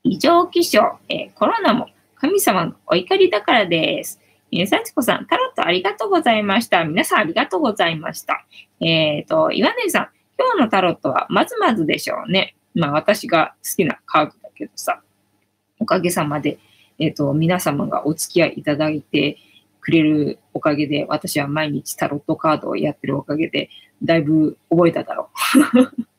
異常気象、えー、コロナも神様のお怒りだからです。えー、幸子さん、タロットありがとうございました。皆さんありがとうございました。えっ、ー、と、岩根さん、今日のタロットはまずまずでしょうね。まあ私が好きなカードだけどさ。おかげさまで、えっ、ー、と、皆様がお付き合いいただいてくれるおかげで、私は毎日タロットカードをやってるおかげで、だいぶ覚えただろう。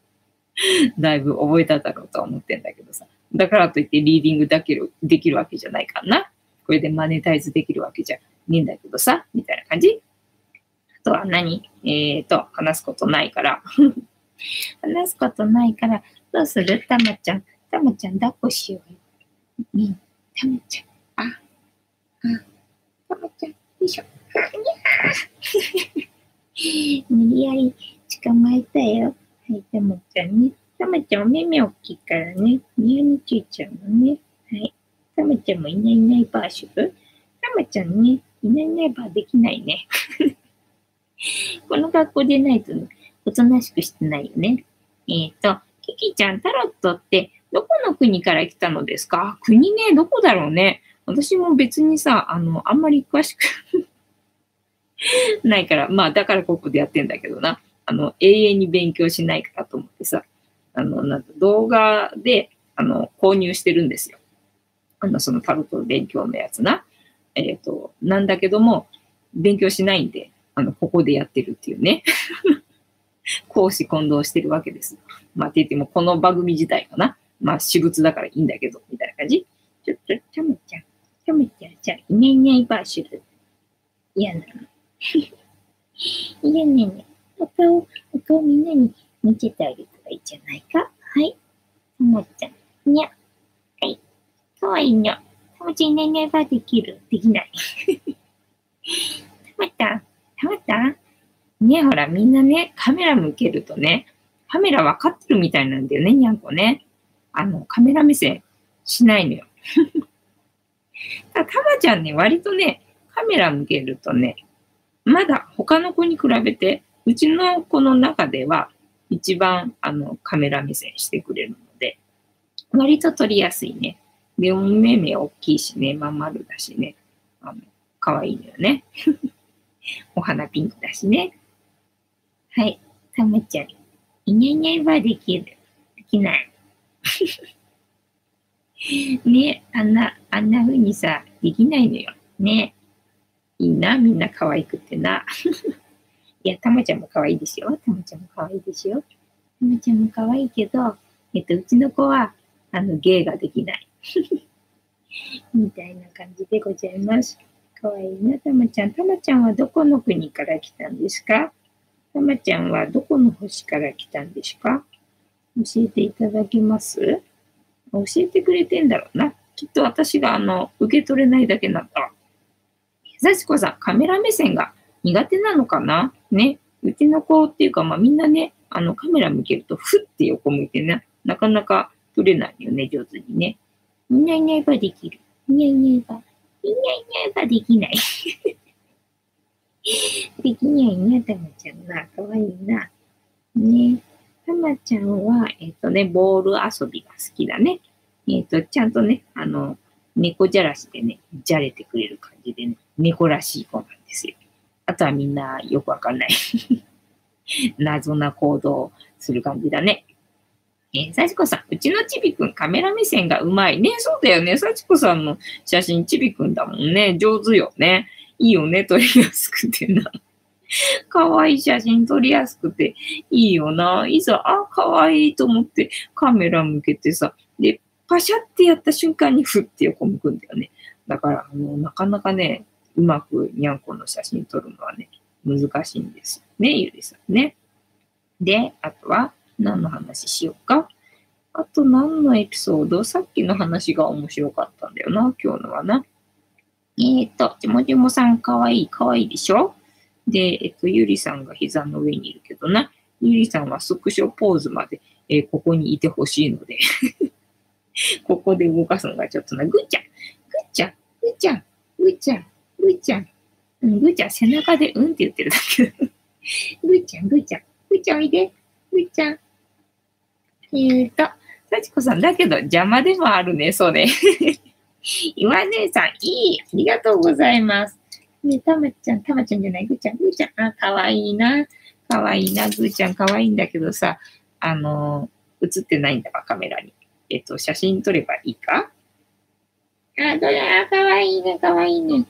[LAUGHS] だいぶ覚えただろうとは思ってんだけどさ。だからといってリーディングだけできるわけじゃないかな。これでマネタイズできるわけじゃねえんだけどさ、みたいな感じ。あとは何？えっ、ー、と、話すことないから。[LAUGHS] 話すことないから、どうする？たまちゃん。たまちゃん抱っこしようよ。に、たまちゃん、あ、あ、たまちゃん、よいしょ。[LAUGHS] 無理やり捕まえたよ。はい、たまちゃんね。たまちゃんお目目大きいからね。ニヤについちゃうのね。はい。たまちゃんもいないいないバーシュル。たまちゃんね、いないいないバーできないね。[LAUGHS] この学校でないと、ね、おとなしくしてないよね。えっ、ー、と、キキちゃん、タロットってどこの国から来たのですか？国ね、どこだろうね。私も別にさ、あの、あんまり詳しく [LAUGHS] ないから、まあ、だからここでやってんだけどな。あの、永遠に勉強しないからと思ってさ、あの、なんか動画で、あの、購入してるんですよ。あの、そのタロット勉強のやつな。えっ、ー、と、なんだけども、勉強しないんで、あの、ここでやってるっていうね。[LAUGHS] 講師混同してるわけです。まあ、って言っても、この番組自体かな。まあ、私物だからいいんだけど、みたいな感じ。ちょっと、ちゃむちゃん、ちゃむちゃん、じゃ、いないいないバーシュル。嫌なの。いやねね。お顔、お顔みんなに見せてあげたらいいじゃないか。はい。たまちゃん、にゃ。はい。かわいいにゃ。たまちゃんいないないバーできるできない。[LAUGHS] たまちゃん、たまちゃん。ねほら、みんなね、カメラ向けるとね、カメラ分かってるみたいなんだよね、にゃんこね。あの、カメラ目線しないのよ。[LAUGHS] たまちゃんね、割とね、カメラ向けるとね、まだ他の子に比べて、うちの子の中では一番あのカメラ目線してくれるので、割と撮りやすいね。で、お目目大きいしね、まん丸だしね、あの、可愛いのよね。[LAUGHS] お花ピンクだしね。はい。たまちゃん。いにゃいにゃいはできる。できない。[LAUGHS] ねあんな、あんな風にさ、できないのよ。ねいいな、みんな可愛くてな。[LAUGHS] いや、たまちゃんも可愛いですよ。たまちゃんも可愛いですよ。たまちゃんも可愛いけど、えっと、うちの子は、あの、芸ができない。[LAUGHS] みたいな感じでございます。可愛いいな、たまちゃん。たまちゃんはどこの国から来たんですか？たまちゃんはどこの星から来たんですか？教えていただけます？教えてくれてんだろうな。きっと私があの、受け取れないだけなんだ。幸子さん、カメラ目線が苦手なのかな？ね。うちの子っていうか、まあみんなね、あのカメラ向けると、ふって横向いてね、なかなか撮れないよね、上手にね。いにゃいにゃいばできる。いにゃいにゃいば。いにゃいにゃいばできない。[LAUGHS] できないね、たまちゃんな。かわいいな。ね。たまちゃんは、えっ、ー、とね、ボール遊びが好きだね。えっ、ー、と、ちゃんとね、あの、猫じゃらしでね、じゃれてくれる感じでね、猫らしい子なんですよ。あとはみんなよくわかんない [LAUGHS] 謎な行動をする感じだね。えー、幸子さん、うちのちびくんカメラ目線がうまいね。そうだよね。幸子さんの写真ちびくんだもんね。上手よね。いいよね。撮りやすくてな。かわいい写真撮りやすくていいよな。いざ、あ、かわいいと思ってカメラ向けてさ、で、パシャってやった瞬間にふって横向くんだよね。だから、あの、なかなかね、うまくにゃんこの写真撮るのはね、難しいんですよね、ゆりさんね。で、あとは、何の話しようか。あと何のエピソード？さっきの話が面白かったんだよな、今日のはな。えっ、ー、と、ちもちもさんかわいい、かわいいでしょ？で、えっと、ゆりさんが膝の上にいるけどな。ゆりさんはスクショポーズまで、えー、ここにいてほしいので [LAUGHS] ここで動かすのがちょっとな。ぐーちゃん、ぐーちゃん、ぐーちゃん、ぐーちゃん、ぐーちゃん。うん、ぐーちゃん背中でうんって言ってるだけぐーちゃん、ぐーちゃん、ぐーちゃんおいで、ぐーちゃん。えーと、幸子さん、だけど邪魔でもあるね、そうね。[LAUGHS] 岩姉さん、いい、ありがとうございます。ねたまちゃん、たまちゃんじゃない、ぐーちゃん、ぐーちゃん、あ、かわいいな。かわいいな、ぐーちゃん、かわいいんだけどさ、あのー、映ってないんだわ、カメラに。えっと、写真撮ればいいか？あ、どれ、あ、かわいいね、かわいいね。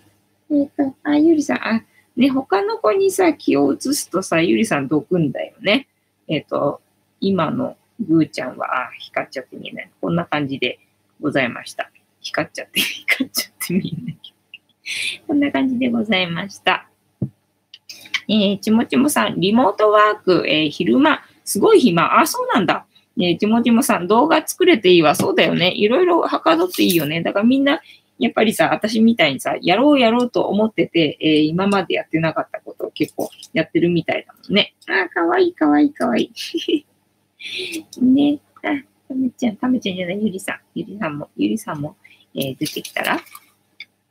えっと、あ、ゆりさん、あ、ね、他の子にさ、気を移すとさ、ゆりさんどくんだよね。えっと、今のぐーちゃんは、あ、光っちゃって見えない。こんな感じでございました。光っちゃって、光っちゃって見えない。[LAUGHS] こんな感じでございました。えー、ちもちもさん、リモートワーク、えー、昼間、すごい暇。あ、そうなんだ。えー、ちもちもさん、動画作れていいわ。そうだよね。いろいろはかどっていいよね。だからみんな、やっぱりさ、私みたいにさ、やろうやろうと思ってて、えー、今までやってなかったことを結構やってるみたいだもんね。あ、かわいいかわいいかわいい。ね。あ、ためちゃん、ためちゃんじゃない、ゆりさん。ゆりさんも、ゆりさんも、えー、出てきたら。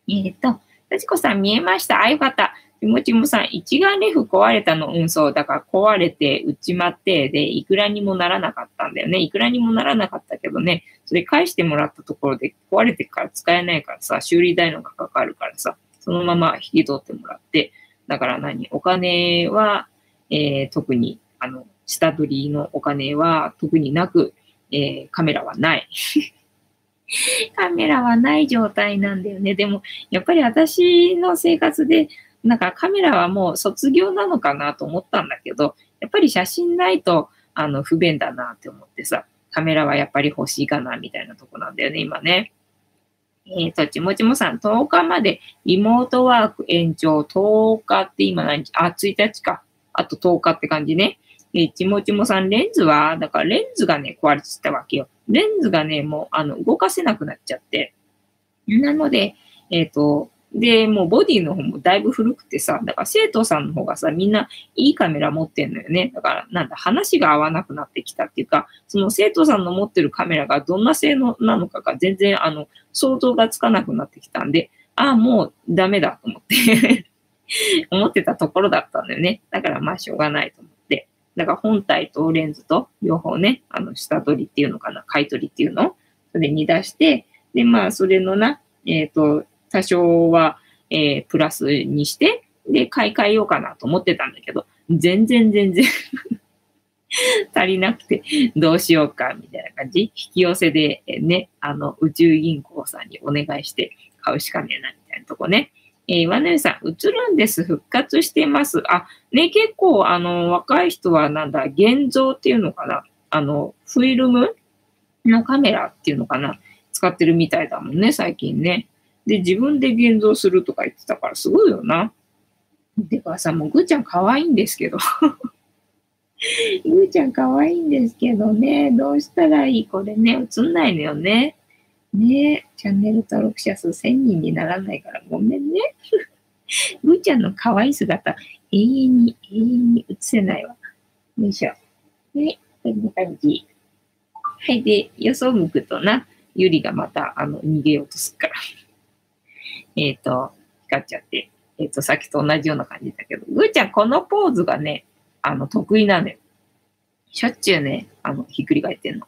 えっ、ー、と、幸子さん見えましたあ、よかった。ちもちもさん、一眼レフ壊れたの？うん、そう。だから壊れて、売っちまって、で、いくらにもならなかったんだよね。いくらにもならなかったけどね、それ返してもらったところで壊れてから使えないからさ、修理代のがかかるからさ、そのまま引き取ってもらって、だから何？お金は、えー、特に、あの、下取りのお金は特になく、えー、カメラはない。[LAUGHS] カメラはない状態なんだよね。でも、やっぱり私の生活で、なんかカメラはもう卒業なのかなと思ったんだけど、やっぱり写真ないと、あの、不便だなって思ってさ、カメラはやっぱり欲しいかな、みたいなとこなんだよね、今ね。えっ、ー、と、ちもちもさん、10日までリモートワーク延長、10日って今何日？あ、1日か。あと10日って感じね。え、ちもちもさん、レンズは、だからレンズがね、壊れてたわけよ。レンズがね、もう、あの、動かせなくなっちゃって。なので、えっ、ー、と、で、もうボディの方もだいぶ古くてさ、だから生徒さんの方がさ、みんないいカメラ持ってんのよね。だから、なんだ、話が合わなくなってきたっていうか、その生徒さんの持ってるカメラがどんな性能なのかが全然、あの、想像がつかなくなってきたんで、ああ、もうダメだと思って [LAUGHS] 思ってたところだったんだよね。だからまあしょうがないと思って。だから本体とレンズと両方ね、あの、下取りっていうのかな、買い取りっていうのをそれに出して、で、まあ、それのな、えっ、ー、と、多少は、えー、プラスにして、で、買い替えようかなと思ってたんだけど、全然全然 [LAUGHS] 足りなくて、どうしようか、みたいな感じ。引き寄せで、ね、あの、宇宙銀行さんにお願いして買うしかねえな、みたいなとこね。えー、ワネさん、映るんです。復活してます。あ、ね、結構、あの、若い人はなんだ、現像っていうのかな。あの、フィルムのカメラっていうのかな。使ってるみたいだもんね、最近ね。で、自分で現像するとか言ってたからすごいよな。てかさ、もうぐーちゃん可愛いんですけど [LAUGHS] ぐーちゃん可愛いんですけどね、どうしたらいい？これね、映んないのよね。ねえチャンネル登録者数1000人にならないからごめんね。[LAUGHS] ぐーちゃんの可愛い姿、永遠に、永遠に映せないわ。よいしょ。ね、こんな感じ。はい、で、よそ向くとな、ゆりがまた、あの、逃げようとするから。[LAUGHS] えっ、と、光っちゃって。えっ、ー、と、さっきと同じような感じだけど、ぐーちゃんこのポーズがね、あの、得意なのよ。しょっちゅうね、あの、ひっくり返ってんの。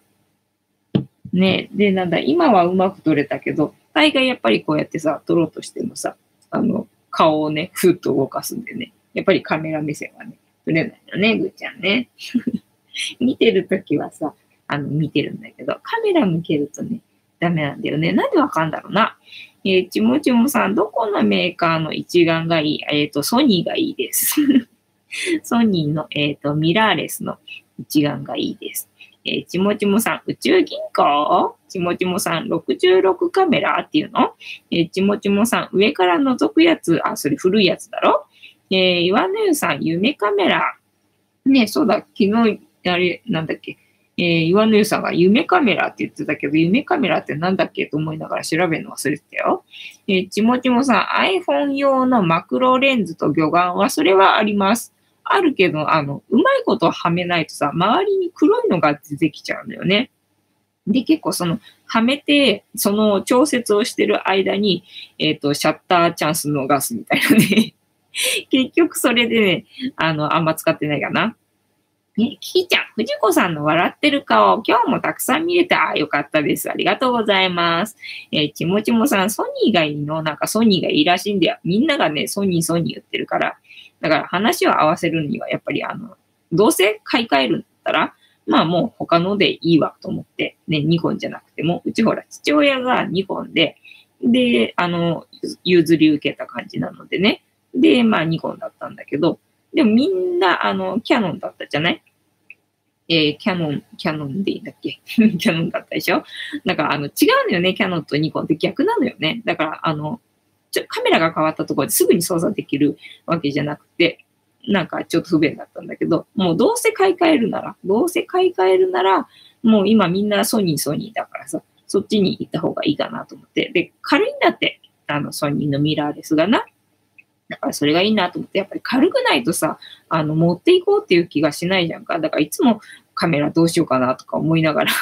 ねで、なんだ、今はうまく撮れたけど、大概やっぱりこうやってさ、撮ろうとしてもさ、あの、顔をね、ふっと動かすんでね、やっぱりカメラ目線はね、撮れないよね、ぐーちゃんね。[LAUGHS] 見てるときはさ、あの、見てるんだけど、カメラ向けるとね、ダメなんだよね。なんでわかんだろうな。えー、ちもちもさん、どこのメーカーの一眼がいい？えっ、ー、と、ソニーがいいです。[LAUGHS] ソニーの、えっ、ー、と、ミラーレスの一眼がいいです。えー、ちもちもさん、宇宙銀行？ちもちもさん、66カメラ？っていうの？えー、ちもちもさん、上から覗くやつ、あ、それ古いやつだろ？えー、岩根湯さん、夢カメラ？ね、そうだ、昨日、あれ、なんだっけ、えー、岩根湯さんが夢カメラ？って言ってたけど、夢カメラ？ってなんだっけ？と思いながら調べるの忘れてたよ。えー、ちもちもさん、iPhone 用のマクロレンズと魚眼は、それはあります。あるけど、あの、うまいことはめないとさ、周りに黒いのが出てきちゃうんだよね。で、結構その、はめて、その調節をしてる間に、えっ、ー、と、シャッターチャンス逃すみたいなね。[LAUGHS] 結局それでね、あの、あんま使ってないかな。ね、キキちゃん、藤子さんの笑ってる顔、今日もたくさん見れて、ああ、よかったです。ありがとうございます。えー、ちもちもさん、ソニーがいいの？なんかソニーがいいらしいんだよ。みんながね、ソニー、ソニー言ってるから、だから話を合わせるには、やっぱりあの、どうせ買い替えるんだったら、まあもう他のでいいわと思って、ね、ニコンじゃなくても、うちほら、父親がニコンで、で、あの、譲り受けた感じなのでね。で、まあニコンだったんだけど、でもみんな、あの、キャノンだったじゃない？えー、キャノン、キャノンでいいんだっけ？[LAUGHS] キャノンだったでしょ？だから、あの、違うのよね、キャノンとニコンって逆なのよね。だから、あの、ちょカメラが変わったところですぐに操作できるわけじゃなくて、なんかちょっと不便だったんだけど、もうどうせ買い替えるなら、どうせ買い替えるなら、もう今みんなソニーソニーだからさ、そっちに行った方がいいかなと思って。で、軽いんだって、あの、ソニーのミラーレスがな。だからそれがいいなと思って、やっぱり軽くないとさ、あの、持っていこうっていう気がしないじゃんか。だからいつもカメラどうしようかなとか思いながら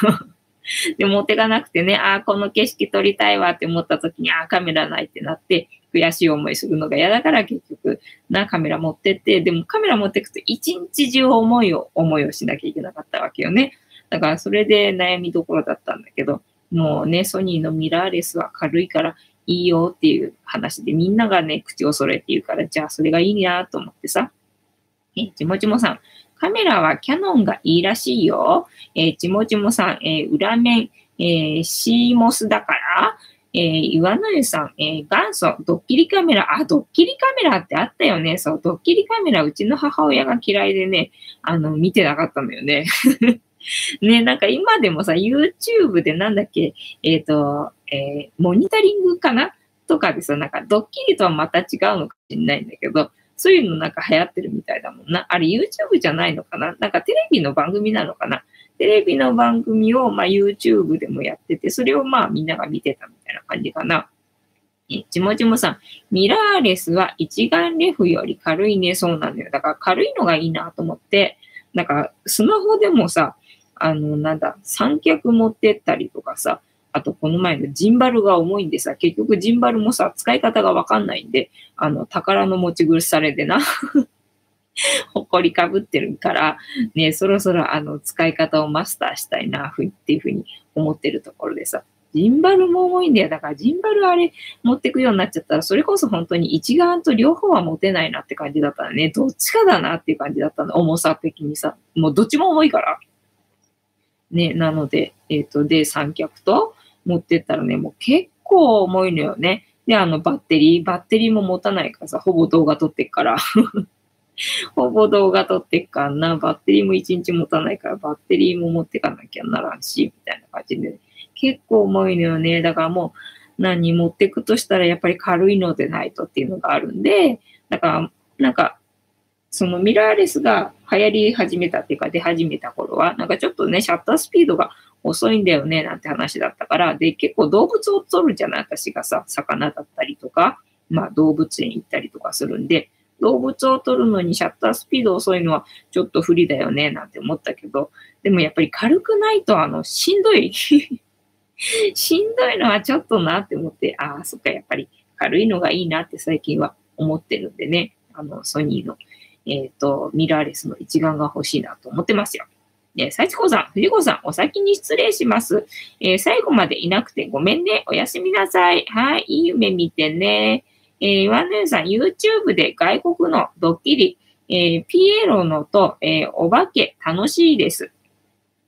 [LAUGHS] で、持ってかなくてね、ああ、この景色撮りたいわって思った時に、ああ、カメラないってなって、悔しい思いするのが嫌だから結局、な、カメラ持ってって、でもカメラ持ってくと一日中思いを、思いをしなきゃいけなかったわけよね。だからそれで悩みどころだったんだけど、もうね、ソニーのミラーレスは軽いからいいよっていう話で、みんながね、口を揃えて言うから、じゃあそれがいいなと思ってさ。え、ちもちもさん、カメラはキャノンがいいらしいよ。えー、ちもちもさん、えー、裏面、えー、シーモスだから、えー、岩の湯さん、えー、元祖、ドッキリカメラ、あ、ドッキリカメラってあったよね。そう、ドッキリカメラ、うちの母親が嫌いでね、あの、見てなかったのよね。[LAUGHS] ね、なんか今でもさ、YouTube でなんだっけ、えっ、ー、と、えー、モニタリングかな？とかでさ、なんかドッキリとはまた違うのかもしれないんだけど、そういうのなんか流行ってるみたいだもんな。あれ YouTube じゃないのかな？なんかテレビの番組なのかな？テレビの番組をまあ YouTube でもやってて、それをまあみんなが見てたみたいな感じかな。え、ちもちもさん、ミラーレスは一眼レフより軽いね。そうなんだよ。だから軽いのがいいなと思って、なんかスマホでもさ、あの、なんだ、三脚持ってったりとかさ、あと、この前のジンバルが重いんでさ、結局ジンバルもさ、使い方がわかんないんで、あの、宝の持ち苦しされでな [LAUGHS] ほこりかぶってるから、ね、そろそろあの、使い方をマスターしたいな、ふっていうふうに思ってるところでさ、ジンバルも重いんだよ。だからジンバルあれ持ってくようになっちゃったら、それこそ本当に一眼と両方は持てないなって感じだったね。どっちかだなっていう感じだったの。重さ的にさ。もうどっちも重いから。ね、なので、えっ、ー、と、で、三脚と、持ってったらね、もう結構重いのよね。で、あの、バッテリー、バッテリーも持たないからさ、ほぼ動画撮ってっから。[LAUGHS] ほぼ動画撮ってっからな、バッテリーも1日持たないから、バッテリーも持ってかなきゃならんし、みたいな感じで、結構重いのよね。だからもう、何持ってくとしたらやっぱり軽いのでないとっていうのがあるんで、だから、なんか、そのミラーレスが流行り始めたっていうか出始めた頃は、なんかちょっとね、シャッタースピードが遅いんだよね、なんて話だったから、で、結構動物を撮るじゃない私がさ、魚だったりとか、まあ動物園行ったりとかするんで、動物を撮るのにシャッタースピード遅いのはちょっと不利だよね、なんて思ったけど、でもやっぱり軽くないと、あの、しんどい [LAUGHS] しんどいのはちょっとなって思って、ああ、そっか、やっぱり軽いのがいいなって最近は思ってるんでね、あの、ソニーの、えっ、ー、と、ミラーレスの一眼が欲しいなと思ってますよ。え幸子さん、藤子さん、お先に失礼します。えー、最後までいなくてごめんね。おやすみなさい。はい、いい夢見てね。えー、岩根さん、YouTube で外国のドッキリ、え、ピエロのと、え、お化け楽しいです。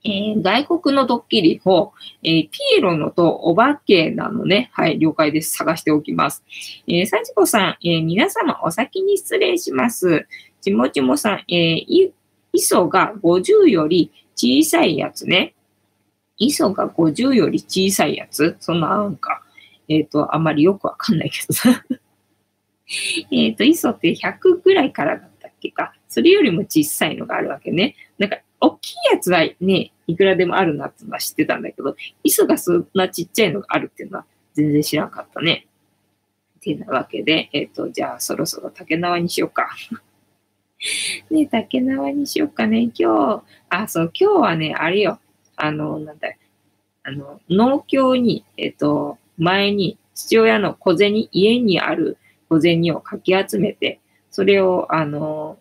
えー、外国のドッキリを、えー、ピエロのとお化けなのね。はい、了解です。探しておきます。えー、幸子さん、えー、皆様お先に失礼します。ちもちもさん、えー、磯が50より小さいやつね。磯が50より小さいやつ？そんななんか、えっ、ー、と、あんまりよくわかんないけどさ。[LAUGHS] えっと、磯って100ぐらいからだったっけか。それよりも小さいのがあるわけね。なんか、大きいやつはね、いくらでもあるなってのは知ってたんだけど、磯がそんなちっちゃいのがあるっていうのは全然知らなかったね。ってなわけで、えっ、ー、と、じゃあそろそろ竹縄にしようか。ね、竹縄にしようかね。今日、あ、そう、今日はね、あれよ。あの、なんだあの、農協に、えっ、と、前に父親の小銭、家にある小銭をかき集めて、それを、あの、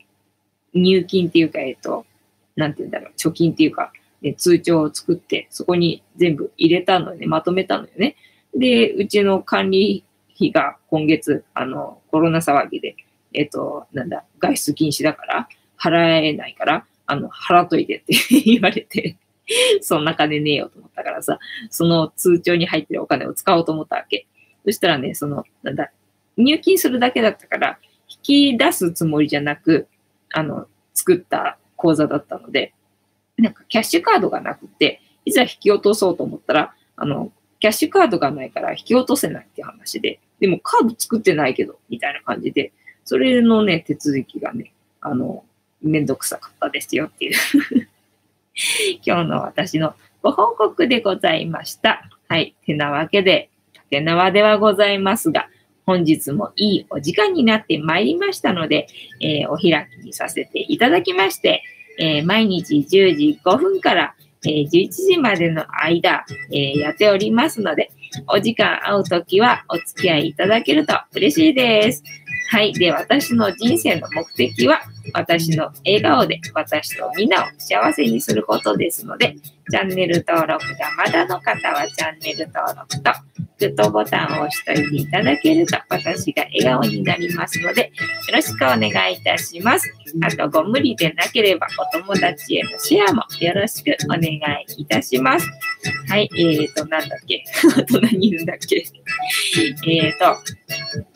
入金っていうか、えっ、と、なんて言うんだろう、貯金っていうか、ね、通帳を作って、そこに全部入れたのね、まとめたのよね。で、うちの管理費が今月、あの、コロナ騒ぎで、えっ、と、なんだ、外出禁止だから、払えないから、あの、払っといてって言われて [LAUGHS] そんな金ねえよと思ったからさ、その通帳に入ってるお金を使おうと思ったわけ。そしたらね、その、なんだ、入金するだけだったから、引き出すつもりじゃなく、あの、作った口座だったので、なんかキャッシュカードがなくて、いざ引き落とそうと思ったら、あの、キャッシュカードがないから引き落とせないって話で、でもカード作ってないけど、みたいな感じで、それのね、手続きがね、あの、めんどくさかったですよっていう [LAUGHS] 今日の私のご報告でございました。はい。てなわけで、竹縄ではございますが、本日もいいお時間になってまいりましたので、えー、お開きにさせていただきまして、えー、毎日10時5分から、えー、11時までの間、えやっておりますので、お時間合うときはお付き合いいただけると嬉しいです。はい。で、私の人生の目的は、私の笑顔で私とみんなを幸せにすることですので、チャンネル登録がまだの方はチャンネル登録と、グッドボタンを押しておいていただけると私が笑顔になりますので、よろしくお願いいたします。あと、ご無理でなければお友達へのシェアもよろしくお願いいたします。はい、えーと、なんだっけ？[LAUGHS] あと何言うんだっけ？えーと、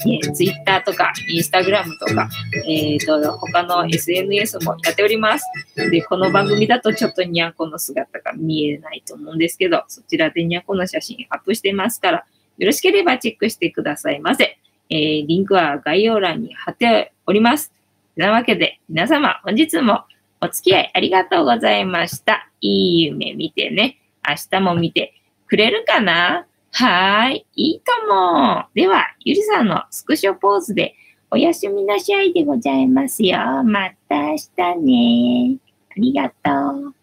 えー、Twitter とか Instagram とか、えーと、他の SNS もやっております。で、この番組だとちょっとニャンコの姿が見見えないと思うんですけど、そちらでニャンコの写真アップしてますから、よろしければチェックしてくださいませ。えー、リンクは概要欄に貼っております。なわけで、皆様、本日もお付き合いありがとうございました。いい夢見てね。明日も見てくれるかな？はーい。いいとも。では、ゆりさんのスクショポーズでおやすみなさいでございますよ。また明日ね。ありがとう。